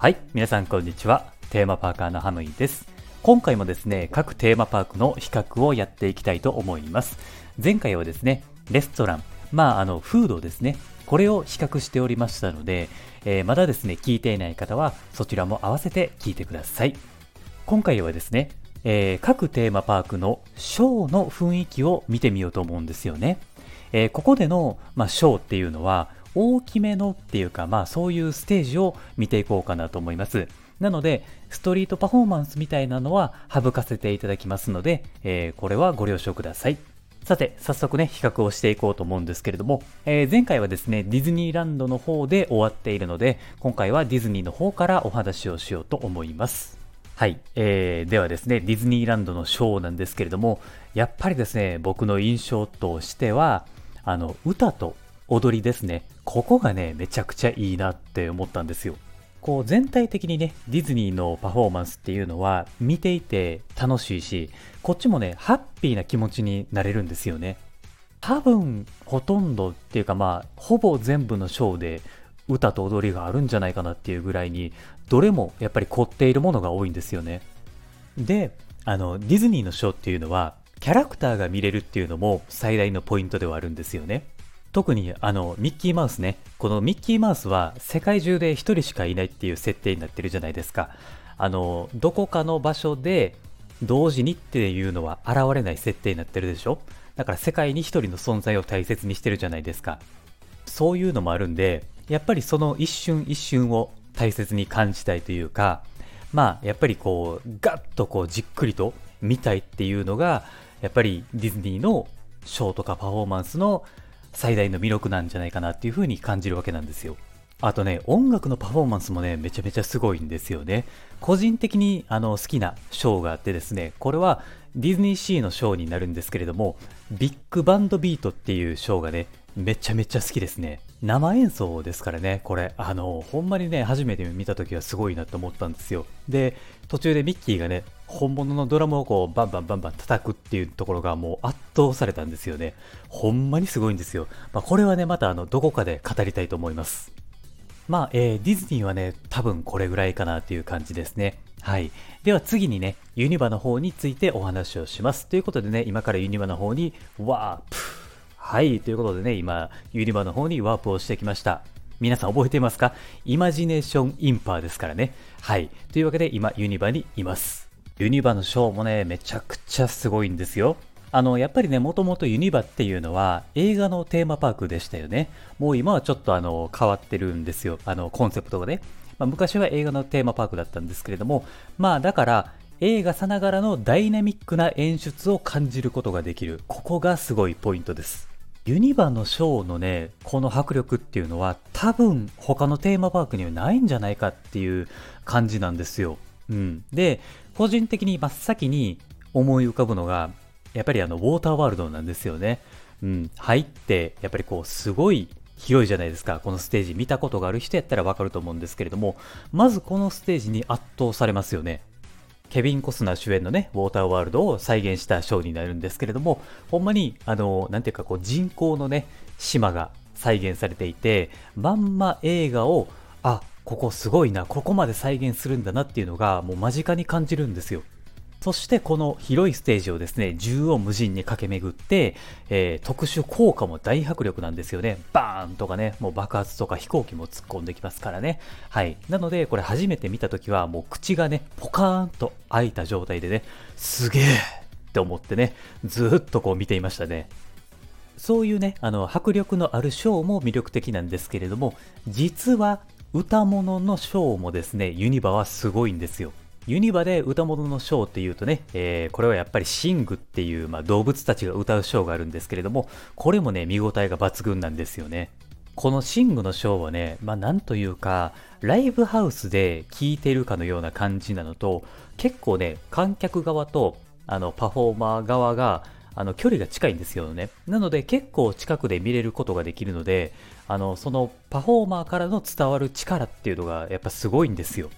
はい、皆さんこんにちは。テーマパーカーのハムイです。今回もですね、各テーマパークの比較をやっていきたいと思います。前回はですね、レストラン、まあ、あの、フードですね。これを比較しておりましたので、えーまだですね、聞いていない方は、そちらも合わせて聞いてください。今回はですね、えー各テーマパークのショーの雰囲気を見てみようと思うんですよね。えーここでの、まあ、ショーっていうのは、大きめのっていうか、まあそういうステージを見ていこうかなと思います。なので、ストリートパフォーマンスみたいなのは省かせていただきますので、えーこれはご了承ください。さて、早速ね、比較をしていこうと思うんですけれども、えー前回はですね、ディズニーランドの方で終わっているので、今回はディズニーの方からお話をしようと思います。はい、えー、ではですね、ディズニーランドのショーなんですけれども、やっぱりですね、僕の印象としては、あの、歌と踊りですね、ここがね、めちゃくちゃいいなって思ったんですよ。こう全体的にね、ディズニーのパフォーマンスっていうのは見ていて楽しいし、こっちもね、ハッピーな気持ちになれるんですよね。多分、ほとんどっていうかまあ、ほぼ全部のショーで歌と踊りがあるんじゃないかなっていうぐらいに、どれもやっぱり凝っているものが多いんですよね。で、あの、ディズニーのショーっていうのは、キャラクターが見れるっていうのも最大のポイントではあるんですよね。特にあのミッキーマウスね、このミッキーマウスは世界中で1人しかいないっていう設定になってるじゃないですか。あの、どこかの場所で同時にっていうのは現れない設定になってるでしょだから世界に1人の存在を大切にしてるじゃないですか。そういうのもあるんで、やっぱりその一瞬一瞬を大切に感じたいというか、まあ、やっぱりこう、ガッとこう、じっくりと見たいっていうのが、やっぱりディズニーのショーとかパフォーマンスの最大の魅力なんじゃないかなっていう風に感じるわけなんですよ。あとね、音楽のパフォーマンスもね、めちゃめちゃすごいんですよね。個人的にあの好きなショーがあってですね、これはディズニーシーのショーになるんですけれども、ビッグバンドビートっていうショーがね、めちゃめちゃ好きですね。生演奏ですからね、これ。あの、ほんまにね、初めて見た時はすごいなと思ったんですよ。で、途中でミッキーがね、本物のドラムをこう、バンバンバンバン叩くっていうところがもう圧倒されたんですよね。ほんまにすごいんですよ。まあ、これはね、またあの、どこかで語りたいと思います。まあ、えーディズニーはね、多分これぐらいかなっていう感じですね。はい。では次にね、ユニバの方についてお話をします。ということでね、今からユニバの方にワープ。はい。ということでね、今、ユニバの方にワープをしてきました。皆さん覚えていますか？イマジネーションインパーですからね。はい。というわけで今、ユニバにいます。ユニバのショーもね、めちゃくちゃすごいんですよ。あの、やっぱりね、もともとユニバっていうのは映画のテーマパークでしたよね。もう今はちょっとあの、変わってるんですよ。あの、コンセプトがね。まあ、昔は映画のテーマパークだったんですけれども、まあだから、映画さながらのダイナミックな演出を感じることができる。ここがすごいポイントです。ユニバのショーのね、この迫力っていうのは多分他のテーマパークにはないんじゃないかっていう感じなんですよ。うん。で、個人的に真っ先に思い浮かぶのが、やっぱりあの、ウォーターワールドなんですよね。うん。入って、やっぱりこう、すごい広いじゃないですか。このステージ見たことがある人やったらわかると思うんですけれども、まずこのステージに圧倒されますよね。ケビン・コスナー主演のね、ウォーターワールドを再現したショーになるんですけれども、ほんまに、あの、なんていうかこう人工のね、島が再現されていて、まんま映画を、あ、ここすごいな、ここまで再現するんだなっていうのが、もう間近に感じるんですよ。そしてこの広いステージをですね、縦横無尽に駆け巡って、えー特殊効果も大迫力なんですよね。バーンとかね、もう爆発とか飛行機も突っ込んできますからね。はい。なので、これ初めて見たときは、もう口がね、ポカーンと開いた状態でね、すげえって思ってね、ずっとこう見ていましたね。そういうね、あの、迫力のあるショーも魅力的なんですけれども、実は歌物のショーもですね、ユニバはすごいんですよ。ユニバで歌物のショーっていうとね、えーこれはやっぱりシングっていう、まあ、動物たちが歌うショーがあるんですけれども、これもね、見応えが抜群なんですよね。このシングのショーはね、まあなんというか、ライブハウスで聴いてるかのような感じなのと、結構ね、観客側とあのパフォーマー側があの距離が近いんですよね。なので結構近くで見れることができるので、あのそのパフォーマーからの伝わる力っていうのがやっぱすごいんですよ。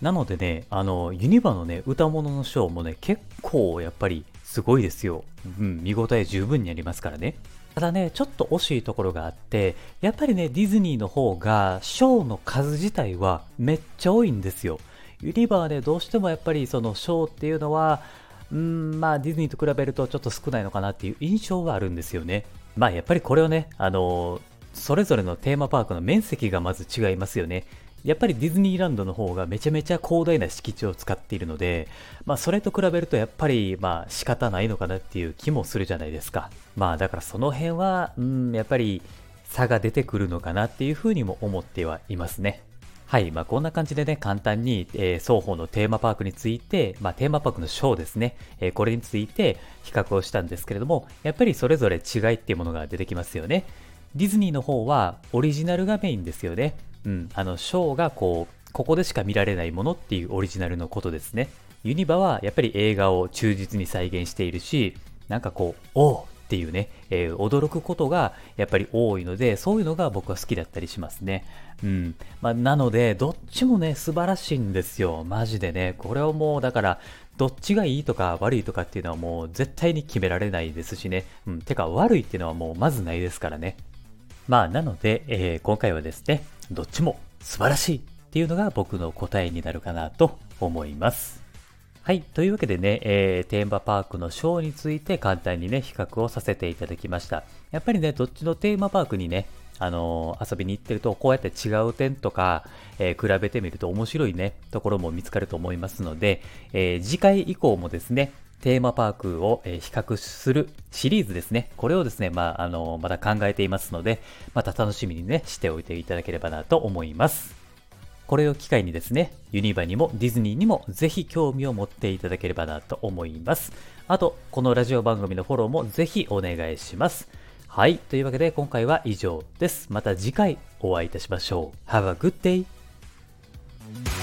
なのでね、あの、ユニバのね、歌物のショーもね、結構やっぱりすごいですよ。うん、見応え十分にありますからね。ただね、ちょっと惜しいところがあって、やっぱりね、ディズニーの方が、ショーの数自体はめっちゃ多いんですよ。ユニバーはね、どうしてもやっぱりそのショーっていうのは、うん、まあディズニーと比べるとちょっと少ないのかなっていう印象はあるんですよね。まあやっぱりこれをね、あのそれぞれのテーマパークの面積がまず違いますよね。やっぱりディズニーランドの方がめちゃめちゃ広大な敷地を使っているので、まあそれと比べるとやっぱりまあ仕方ないのかなっていう気もするじゃないですか。まあだからその辺は、うん、やっぱり差が出てくるのかなっていうふうにも思ってはいますね。はい。まあ、こんな感じでね、簡単に、えー、双方のテーマパークについて、まあ、テーマパークのショーですね、えー、これについて比較をしたんですけれども、やっぱりそれぞれ違いっていうものが出てきますよね。ディズニーの方はオリジナルがメインですよね。うん。あの、ショーがこう、ここでしか見られないものっていうオリジナルのことですね。ユニバはやっぱり映画を忠実に再現しているし、なんかこう、おっていうね、えー、驚くことがやっぱり多いので、そういうのが僕は好きだったりしますね。うん。まあ、なので、どっちもね、素晴らしいんですよ。マジでね。これはもう、だから、どっちがいいとか悪いとかっていうのはもう絶対に決められないですしね。うん。てか、悪いっていうのはもうまずないですからね。まあ、なので、えー、今回はですね、どっちも素晴らしいっていうのが僕の答えになるかなと思います。はい。というわけでね、えー、テーマパークのショーについて簡単にね、比較をさせていただきました。やっぱりね、どっちのテーマパークにね、あのー、遊びに行ってると、こうやって違う点とか、えー、比べてみると面白いね、ところも見つかると思いますので、えー、次回以降もですね、テーマパークを、比較するシリーズですね。これをですね、まあ、あのまた考えていますので、また楽しみにね、しておいていただければなと思います。これを機会にですね、ユニバにもディズニーにもぜひ興味を持っていただければなと思います。あと、このラジオ番組のフォローもぜひお願いします。はい。というわけで今回は以上です。また次回お会いいたしましょう。Have a good day!